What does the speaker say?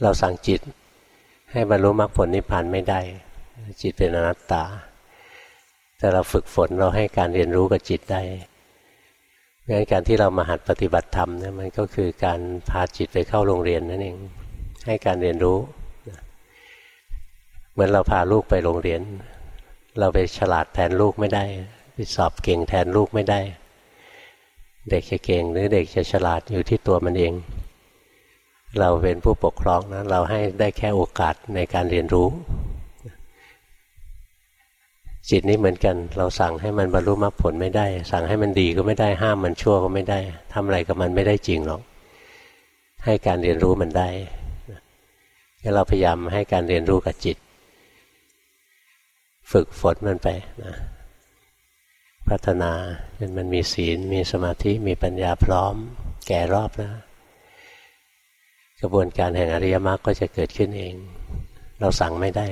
เราสั่งจิต ให้บรรลุมรรคผลนิพพานไม่ได้ จิตเป็นอนัตตา แต่เราฝึกฝนเราให้การเรียนรู้กับจิตได้งั้นการที่เรามาหัดปฏิบัติธรรมเนี่ยมันก็คือการพาจิตไปเข้าโรงเรียนนั่นเอง ให้การเรียนรู้ เหมือนเราพาลูกไปโรงเรียน เราไปฉลาดแทนลูกไม่ได้ไปสอบเก่งแทนลูกไม่ได้ เด็กจะเก่งหรือเด็กจะฉลาดอยู่ที่ตัวมันเอง เราเป็นผู้ปกครองนะเราให้ได้แค่โอกาสในการเรียนรู้ จิตนี้เหมือนกัน เราสั่งให้มันบรรลุมรรคผลไม่ได้ สั่งให้มันดีก็ไม่ได้ห้ามมันชั่วก็ไม่ได้ทำอะไรกับมันไม่ได้จริงหรอก ให้การเรียนรู้มันได้เราพยายามให้การเรียนรู้กับจิต ฝึกฝนมันไปนะพัฒนาจนมันมีศีล มีสมาธิมีปัญญาพร้อม แก่รอบนะ กระบวนการแห่งอริยมรรคก็จะเกิดขึ้นเอง เราสั่งไม่ได้